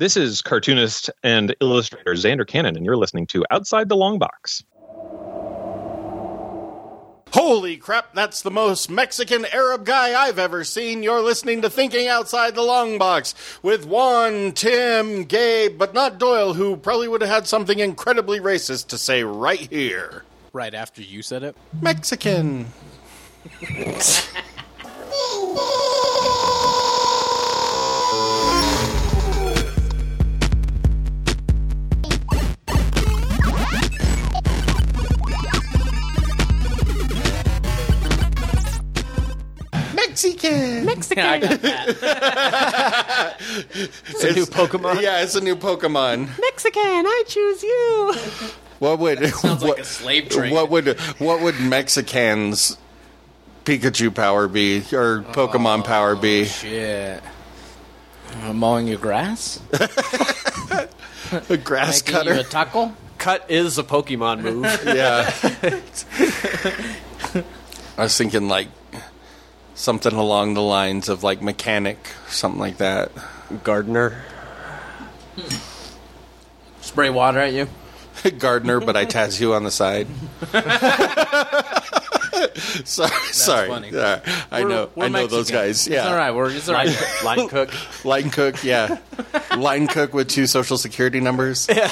This is cartoonist and illustrator Xander Cannon, and you're listening to Outside the Long Box. Holy crap, that's the most Mexican Arab guy I've ever seen. You're listening to Thinking Outside the Long Box with Juan, Tim, Gabe, but not Doyle, who probably would have had something incredibly racist to say right here. Right after you said it? Mexican. Mexican. Mexican. I got that. It's a new Pokemon? Yeah, it's a new Pokemon. Mexican, I choose you. What would Sounds what, like a slave trade. what would what would Mexicans Pikachu power be or Pokemon power be? Shit. Uh, mowing your grass? A grass Making you a cutter. taco? Cut is a Pokemon move. Yeah. I was thinking like something along the lines of like mechanic, something like that. Gardener. Spray water at you? Gardener, but I tattoo on the side. sorry, sorry. funny. Yeah, I know, we're I know those guys. Yeah, It's all right. We're, it's all Line, line cook. Line cook, yeah. Line cook with two social security numbers. Yeah.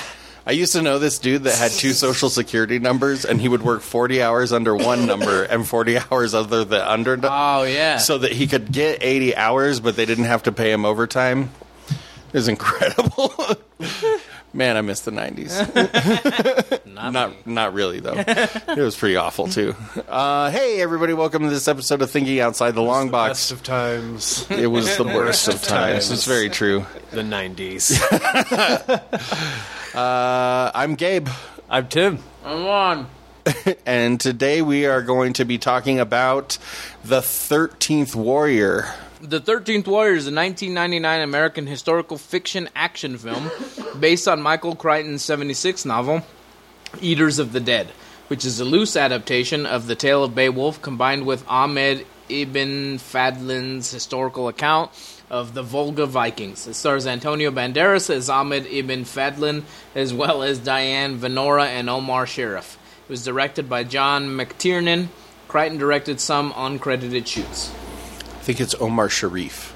I used to know this dude that had two social security numbers, and he would work 40 hours under one number and 40 hours other than under, Oh, yeah. so that he could get 80 hours, but they didn't have to pay him overtime. It was incredible. Man, I miss the 90s. not, Not, not really though. It was pretty awful too. Uh, hey, everybody! Welcome to this episode of Thinking Outside the Long Best Box. of times. It was the worst of of times. times. It's very true. The 90s. Uh, I'm Gabe. I'm Tim. I'm Juan. and today we are going to be talking about the 13th Warrior. The 13th Warrior is a 1999 American historical fiction action film based on Michael Crichton's 76 novel, Eaters of the Dead, which is a loose adaptation of the tale of Beowulf combined with Ahmed ibn Fadlan's historical account of the Volga Vikings. It stars Antonio Banderas as Ahmed ibn Fadlan, as well as Diane Venora and Omar Sharif. It was directed by John McTiernan. Crichton directed some uncredited shoots. I think it's Omar Sharif.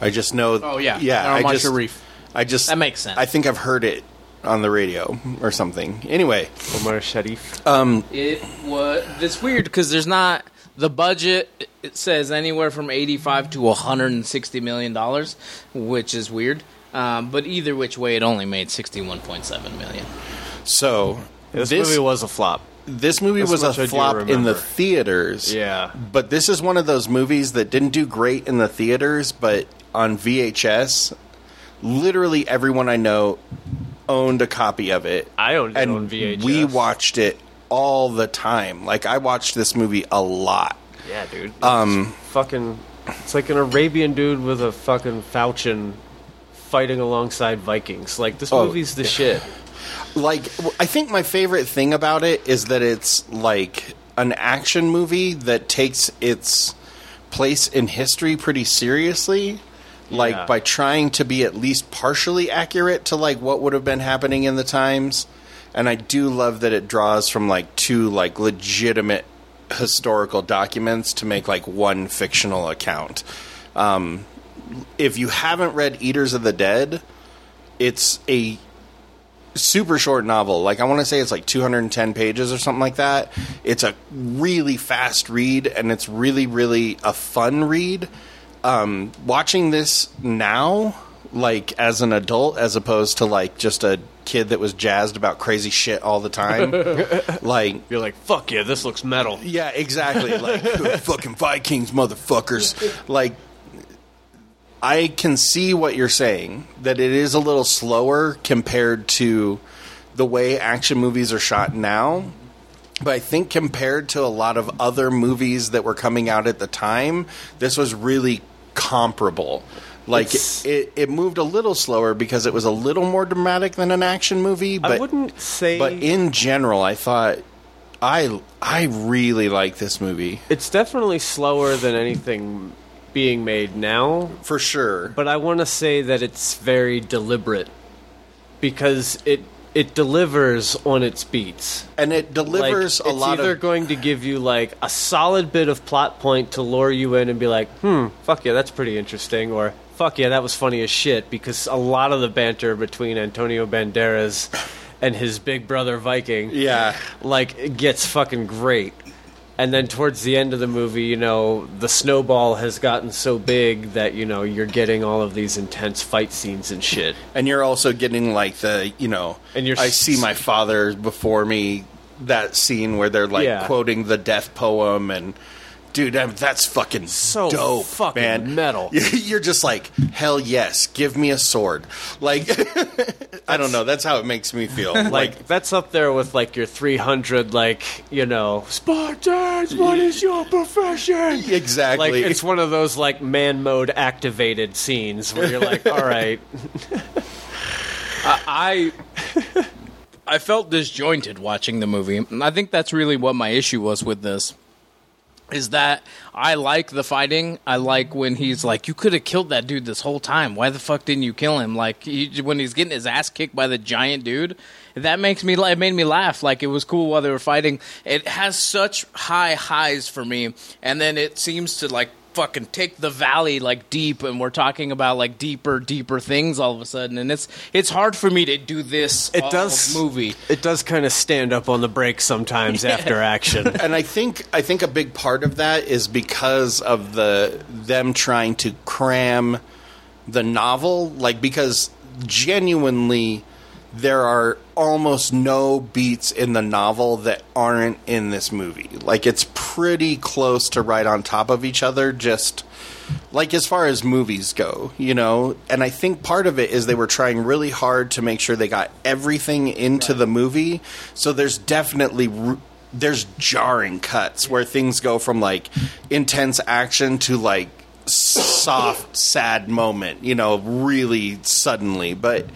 I just know. Oh, yeah. yeah. I Omar just, Sharif. I just That makes sense. I think I've heard it on the radio or something. Anyway, Omar Sharif. Um, it was. It's weird because there's not the budget. It says anywhere from 85 to 160 million dollars, which is weird. Um, but either which way, it only made 61.7 million. so This, this movie was a flop. this movie This was much I a do flop in the theaters. Yeah. But this is one of those movies that didn't do great in the theaters, but on VHS, literally everyone I know owned a copy of it. I owned it and on VHS. we watched it all the time. Like I watched this movie a lot. Yeah, dude. Um, fucking. It's like an Arabian dude with a fucking falchion fighting alongside Vikings. Like, this Oh, movie's the shit. Like I think my favorite thing about it is that it's like an action movie that takes its place in history pretty seriously. Like Yeah. by trying to be at least partially accurate to like what would have been happening in the times. And I do love that it draws from like two like legitimate historical documents to make like one fictional account. Um, if you haven't read Eaters of the Dead, it's a super short novel. Like I want to say it's like 210 pages or something like that. It's a really fast read and it's really really a fun read. Um, watching this now, like as an adult, as opposed to like just a kid that was jazzed about crazy shit all the time, like You're like, fuck yeah, this looks metal. yeah, exactly. Like fucking Vikings, motherfuckers. Like, I can see what you're saying that it is a little slower compared to the way action movies are shot now. But I think compared to a lot of other movies that were coming out at the time, this was really comparable. Like It's- it, it moved a little slower because it was a little more dramatic than an action movie. But I wouldn't say. but in general, I thought I I really like this movie. it's definitely slower than anything being made now, for sure. but I want to say that it's very deliberate because it it delivers on its beats. and it delivers like, a lot. it's either of going to give you like a solid bit of plot point to lure you in and be like, hmm, fuck yeah, that's pretty interesting, or fuck yeah, that was funny as shit. Because a lot of the banter between Antonio Banderas and his big brother Viking, yeah. like it gets fucking great. And then towards the end of the movie, you know, the snowball has gotten so big that you know you're getting all of these intense fight scenes and shit. And you're also getting like the, you know, And you're I see my father before me. That scene where they're like Yeah. quoting the death poem and. Dude, I- that's fucking So dope, fucking man. metal. You're just like, hell yes, give me a sword. Like, I don't know. That's how it makes me feel. like Like, that's up there with like your 300 like you know spartans what is your profession exactly. like it's one of those like man mode activated scenes where you're like all right I I felt disjointed watching the movie. I think that's really what my issue was with this. Is that I like the fighting. I like when he's like, "You could have killed that dude this whole time. Why the fuck didn't you kill him?" Like he, when he's getting his ass kicked by the giant dude. That makes me. It made me laugh. Like it was cool while they were fighting. It has such high highs for me, and then it seems to like fucking take the valley like deep and we're talking about like deeper deeper things all of a sudden. And it's it's hard for me to do this it does movie. it does kind of stand up on the brakes sometimes after action. And I think I think a big part of that is because of the them trying to cram the novel, like because genuinely there are almost no beats in the novel that aren't in this movie. Like it's pretty close to right on top of each other just like as far as movies go, you know, and I think part of it is they were trying really hard to make sure they got everything into the movie. So there's definitely r- there's jarring cuts where things go from like intense action to like soft sad moment, you know, really suddenly. But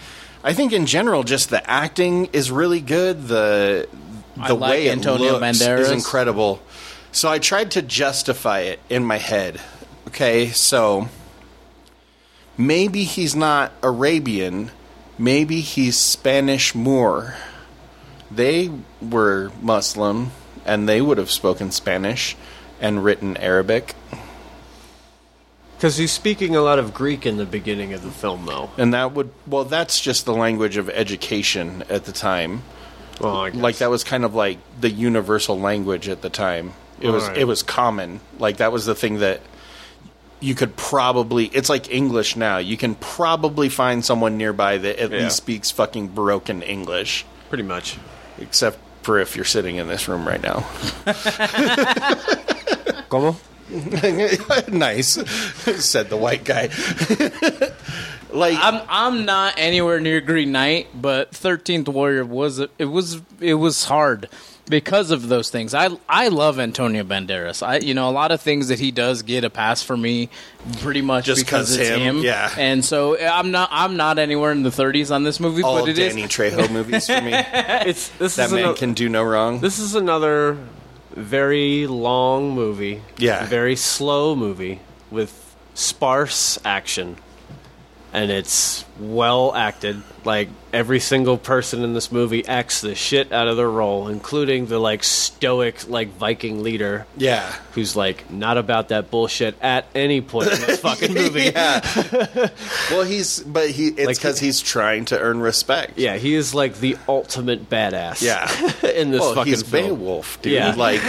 I think in general just the acting is really good. The the like way it Antonio looks Banderas. is incredible. So I tried to justify it in my head. Okay, so maybe he's not Arabian, maybe he's Spanish Moor. They were Muslim and they would have spoken Spanish and written Arabic. because he's speaking a lot of greek in the beginning of the film though And that would well that's just the language of education at the time. well, I Like that was kind of like the universal language at the time. It was Alright. it was common. Like that was the thing that you could probably it's like English now. You can probably find someone nearby that at Yeah. least speaks fucking broken English. pretty much Except for if you're sitting in this room right now. Como? nice, said the white guy. like I'm I'm not anywhere near Green Knight, but Thirteenth Warrior was it was it was hard because of those things. I I love Antonio Banderas. I you know a lot of things that he does get a pass for me, pretty much Just because 'cause it's him, him. yeah. and so eh, I'm not I'm not anywhere in the 30s on this movie, all but it is Danny Trejo movies for me. it's this is man ano- can do no wrong. This is another very long movie. Yeah. Very slow movie with sparse action. And it's well acted. Like every single person in this movie acts the shit out of their role, including the like stoic like Viking leader yeah. who's like not about that bullshit at any point in this fucking movie. Yeah. well, he's but he it's Like- because he's trying to earn respect. Yeah, he is like the ultimate badass. Yeah. in this Well, fucking he's film. Beowulf, dude. Yeah. Like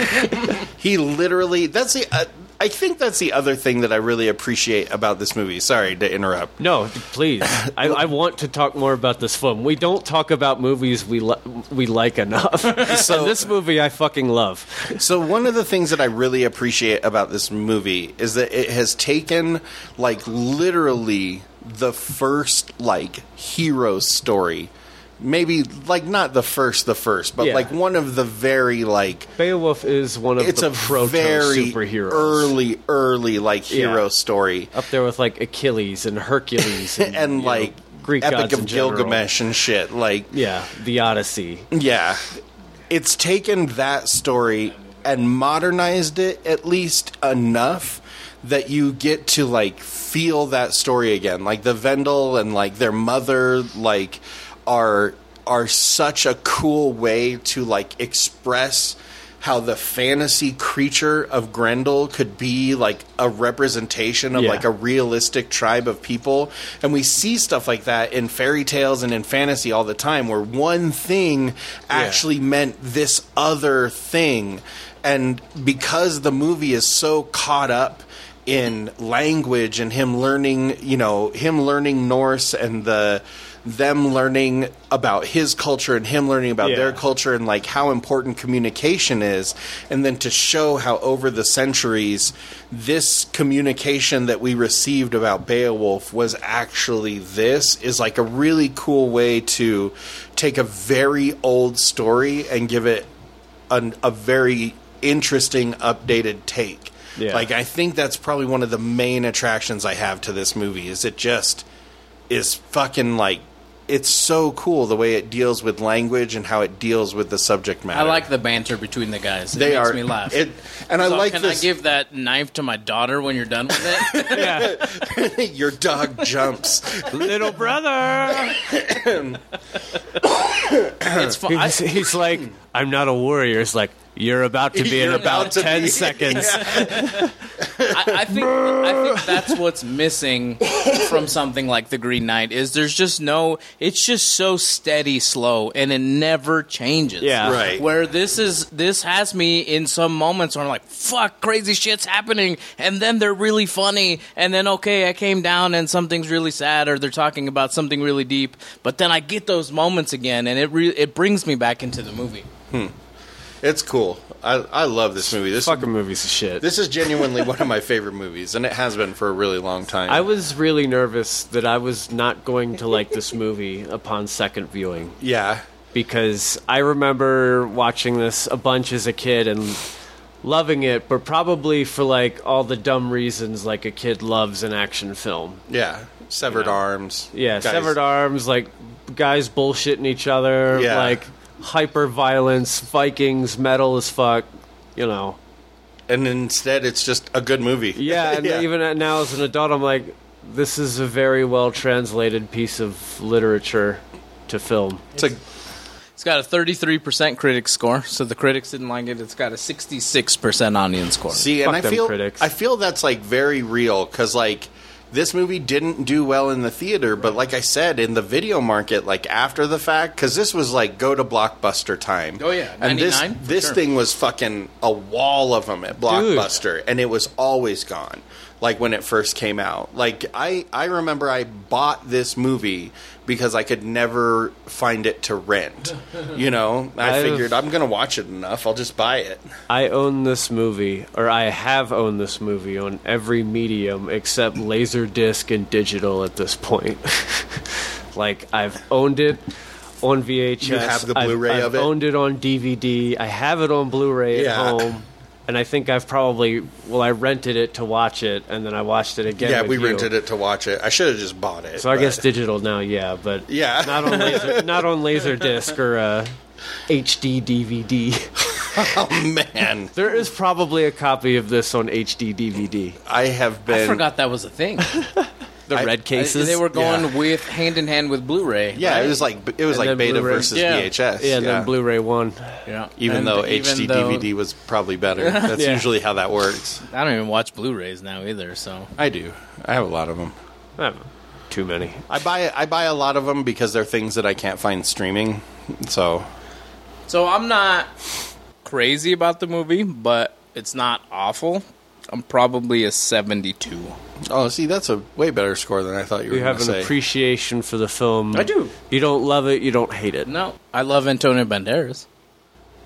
he literally. That's the. Uh, I think that's the other thing that I really appreciate about this movie. Sorry to interrupt. No, please. I, I want to talk more about this film. We don't talk about movies we li- we like enough. So- and this movie I fucking love. So one of the things that I really appreciate about this movie is that it has taken like literally the first like hero story. Maybe like not the first the first, but Yeah. like one of the very like Beowulf is one of it's the a proto very superheroes. early early like hero Yeah. story. up there with like Achilles and Hercules and, know, like Greek Epic gods of in general. Gilgamesh and shit. Like Yeah, the Odyssey. Yeah. It's taken that story and modernized it at least enough that you get to like feel that story again. Like the Wendol and like their mother like are are such a cool way to like express how the fantasy creature of Grendel could be like a representation of Yeah. like a realistic tribe of people. And we see stuff like that in fairy tales and in fantasy all the time where one thing actually meant this other thing. And because the movie is so caught up in language and him learning, you know, him learning Norse and the them learning about his culture and him learning about Yeah. their culture and like how important communication is and then to show how over the centuries this communication that we received about Beowulf was actually this is like a really cool way to take a very old story and give it an, a very interesting updated take Yeah. like i think that's probably one of the main attractions i have to this movie is it just is fucking like it's so cool the way it deals with language and how it deals with the subject matter I like the banter between the guys. It they makes are me laugh. It, and I So like can this. I give that knife to my daughter when you're done with it? Yeah, your dog jumps. little brother. it's fun. He's, he's like, I'm not a warrior. It's like you're about to be in You're about about ten be- seconds. I, I think I think that's what's missing from something like the Green Knight is there's just no it's just so steady slow and it never changes. Yeah. Right. Where this is this has me in some moments where I'm like, fuck, crazy shit's happening and then they're really funny and then okay, I came down and something's really sad or they're talking about something really deep, but then I get those moments again and it re- it brings me back into the movie. Hmm. It's cool. I, I love this movie. This Fucking movies of shit. this is genuinely one of my favorite movies, and it has been for a really long time. I was really nervous that I was not going to like this movie upon second viewing yeah, because I remember watching this a bunch as a kid and loving it, but probably for like all the dumb reasons like a kid loves an action film. yeah. Severed You know. arms. Yeah, Guys- severed arms, like guys bullshitting each other, Yeah. like hyper violence, Vikings, metal as fuck, you know. And instead, it's just a good movie. Yeah, and even now as an adult, I'm like, this is a very well translated piece of literature to film. it's a It's got a 33% critic score, so the critics didn't like it. It's got a 66% audience score. See, and I feel critics. I feel that's like very real because like this movie didn't do well in the theater, but like I said, in the video market, like after the fact, because this was like go to blockbuster time. Oh, yeah, and this 99, this sure. thing was fucking a wall of them at blockbuster, and it was always gone. Like when it first came out, like I I remember I bought this movie because I could never find it to rent. You know, I I've- figured I'm gonna watch it enough. I'll just buy it. I own this movie, or I have owned this movie on every medium except Laserdisc and digital at this point. like, I've owned it on VHS. You have the Blu-ray I've of it? owned it on DVD. I have it on Blu-ray Yeah. at home. And I think I've probably, well, I rented it to watch it, and then I watched it again. yeah, with we you. rented it to watch it. I should have just bought it. So I but- guess digital now, yeah, but Yeah. not on laser, not on Laserdisc or uh, HD DVD. oh man, There is probably a copy of this on HD DVD. I have been. I forgot that was a thing. The I- red cases. They were going Yeah. with hand in hand with Blu-ray. Yeah, right? it was like it was And like beta Blu-ray. versus Yeah. VHS. Yeah, and then Blu-ray one. yeah. Even And though even HD though- DVD was probably better. That's Yeah. usually how that works. I don't even watch Blu-rays now either. So I do. I have a lot of them. I have too many. I buy I buy a lot of them because they're things that I can't find streaming. So So I'm not crazy about the movie, but it's not awful. I'm probably a 72. Oh, see, that's a way better score than I thought you were You have an say. appreciation for the film. I do. You don't love it, you don't hate it. No, I love Antonio Banderas.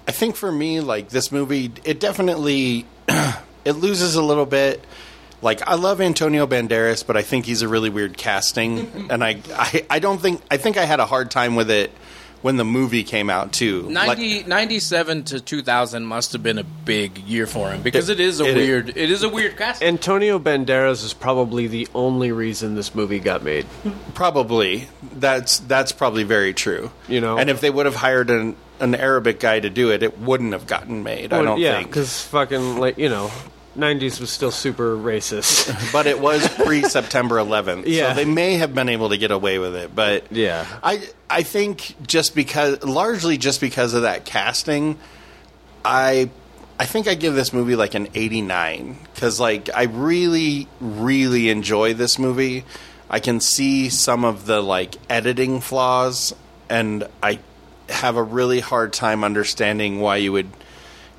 I think for me, like this movie, it definitely it loses a little bit. Like I love Antonio Banderas, but I think he's a really weird casting, and I, I I don't think I think I had a hard time with it when the movie came out too. Like- 97 to 2000 must have been a big year for him because It- it is a it- weird. It is a weird cast. Antonio Banderas is probably the only reason this movie got made. Probably. That's that's probably very true. You know? and if they would have hired an an Arabic guy to do it, it wouldn't have gotten made. I don't yeah, think. because fucking like you know, '90s was still super racist. but it was pre September 11th. Yeah. So they may have been able to get away with it, but Yeah. I I think just because largely just because of that casting, I I think I give this movie like an 89 cuz like I really really enjoy this movie. I can see some of the like editing flaws and I have a really hard time understanding why you would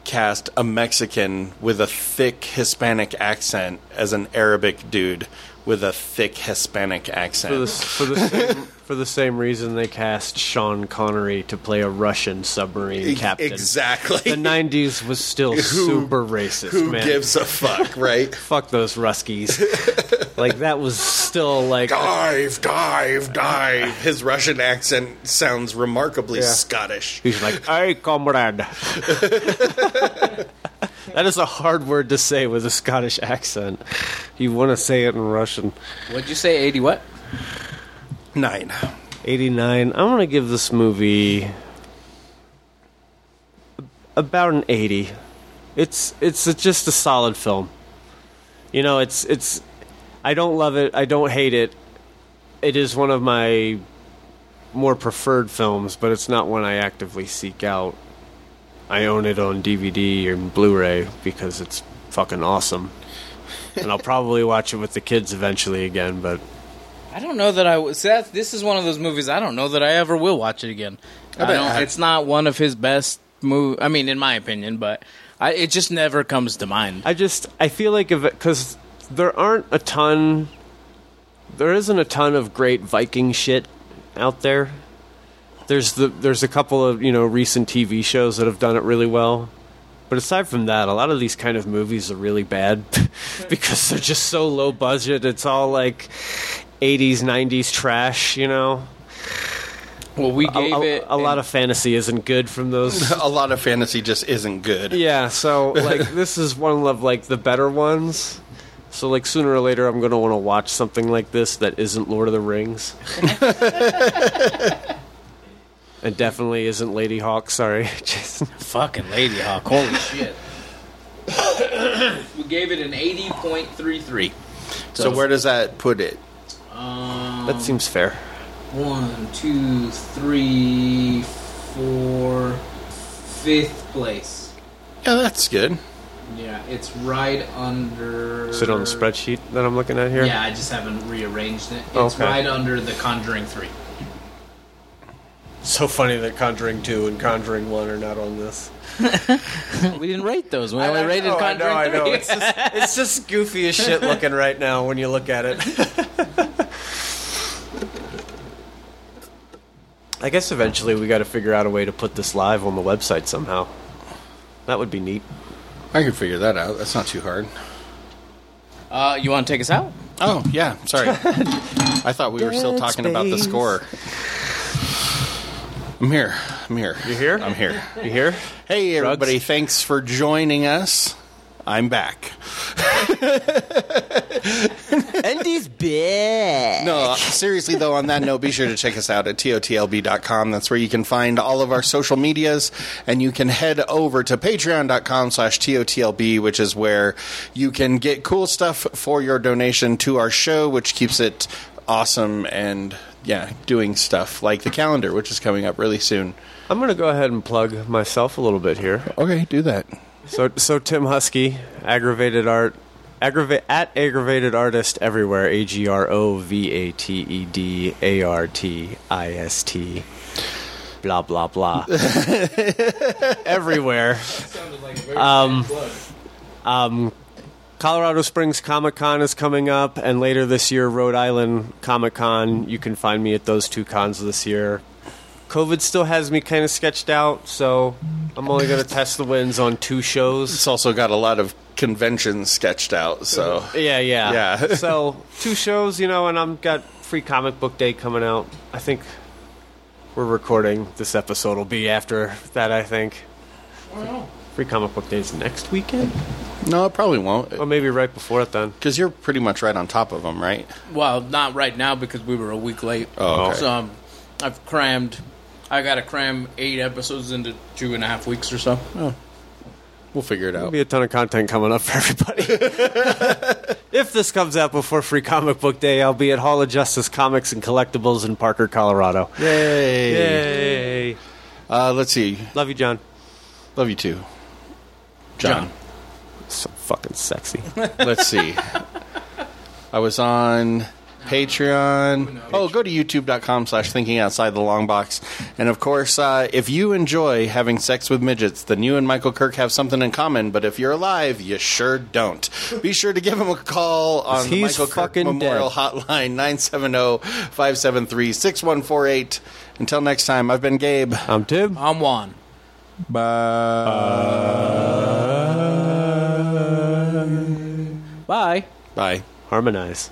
cast a Mexican with a thick Hispanic accent as an Arabic dude with a thick Hispanic accent. for the for the same, for the same reason they cast Sean Connery to play a Russian submarine captain. Exactly. The '90s was still super racist. Who man. gives a fuck, right? Fuck those Ruskies. like that was still like dive, dive, dive. His Russian accent sounds remarkably Yeah. Scottish. He's like, "Hey, comrade." That is a hard word to say with a Scottish accent. You want to say it in Russian. What'd you say? Eighty what? Nine. 89. I'm going to give this movie about an 80. It's it's a, just a solid film. You know, it's it's I don't love it, I don't hate it. It is one of my more preferred films, but it's not one I actively seek out. I own it on DVD and Blu-ray because it's fucking awesome. and I'll probably watch it with the kids eventually again, but I don't know that I was. That this is one of those movies. I don't know that I ever will watch it again. I bet don't, I- it's not one of his best move. I mean, in my opinion, but I, it just never comes to mind. I just I feel like if because there aren't a ton, there isn't a ton of great Viking shit out there. There's the there's a couple of you know recent TV shows that have done it really well, but aside from that, a lot of these kind of movies are really bad because they're just so low budget. It's all like 80s 90s trash, you know. Well, we A, gave a- it a lot of fantasy isn't good from those A lot of fantasy just isn't good. Yeah, so like this is one of like the better ones. So like sooner or later I'm going to want to watch something like this that isn't Lord of the Rings. And definitely isn't Ladyhawke, sorry. Jason. fucking Ladyhawke. Holy shit. we gave it an eighty point three three. So where does that put it? Um, That seems fair. one, two, three, four, fifth place. Yeah, that's good. Yeah, it's right under. Is it on the spreadsheet that I'm looking at here? Yeah, I just haven't rearranged it. It's Okay. right under the Conjuring Three. So funny that Conjuring 2 and Conjuring 1 are not on this. we didn't rate those. We only rated I Conjuring know, I know. Three. It's just, it's just goofy as shit looking right now when you look at it. I guess eventually we got to figure out a way to put this live on the website somehow. That would be neat. I can figure that out. That's not too hard. Uh, you want to take us out? Oh, yeah. Sorry. I thought we were still Dead talking about the score. I'm here. I'm here. You here? I'm here. You here? Hey, Drugs? everybody. Thanks for joining us. I'm back. Andy's bad. No, uh, seriously though, on that note, be sure to check us out at totlb.com. That's where you can find all of our social medias, and you can head over to patreon.com slash totlb, which is where you can get cool stuff for your donation to our show, which keeps it awesome and, yeah, doing stuff like the calendar, which is coming up really soon. I'm going to go ahead and plug myself a little bit here. Okay, do that. So, so Tim Husky, aggravated art, aggrava- at aggravated artist everywhere. A G R O V A T E D A R T I S T. Blah blah blah. everywhere. Um, um, Colorado Springs Comic Con is coming up, and later this year, Rhode Island Comic Con. You can find me at those two cons this year. COVID still has me kind of sketched out, so I'm only going to test the winds on two shows. It's also got a lot of conventions sketched out, so. Yeah, yeah, Yeah. so two shows, you know, and I'm got free comic book day coming out. I think we're recording this episode will be after that. I think free comic book days next weekend, No, it probably won't. or maybe right before it. Then Because you're pretty much right on top of them, right? Well, not right now because we were a week late. Oh, okay. So um, I've crammed. I got to cram eight episodes into two and a half weeks or so. Oh. We'll figure it out. There'll be a ton of content coming up for everybody. if this comes out before Free Comic Book Day, I'll be at Hall of Justice Comics and Collectibles in Parker, Colorado. Yay! Yay! Uh, let's see. Love you, John. Love you too, John. John. So fucking sexy. let's see. I was on Patreon. Oh, go to youtube.com slash thinking outside the long box. And of course, uh, if you enjoy having sex with midgets, then you and Michael Kirk have something in common. But if you're alive, you sure don't. Be sure to give him a call on the Michael Kirk Memorial dead. Hotline 970 573 6148. Until next time, I've been Gabe. I'm Tim. I'm Juan. Bye. Bye. Harmonize.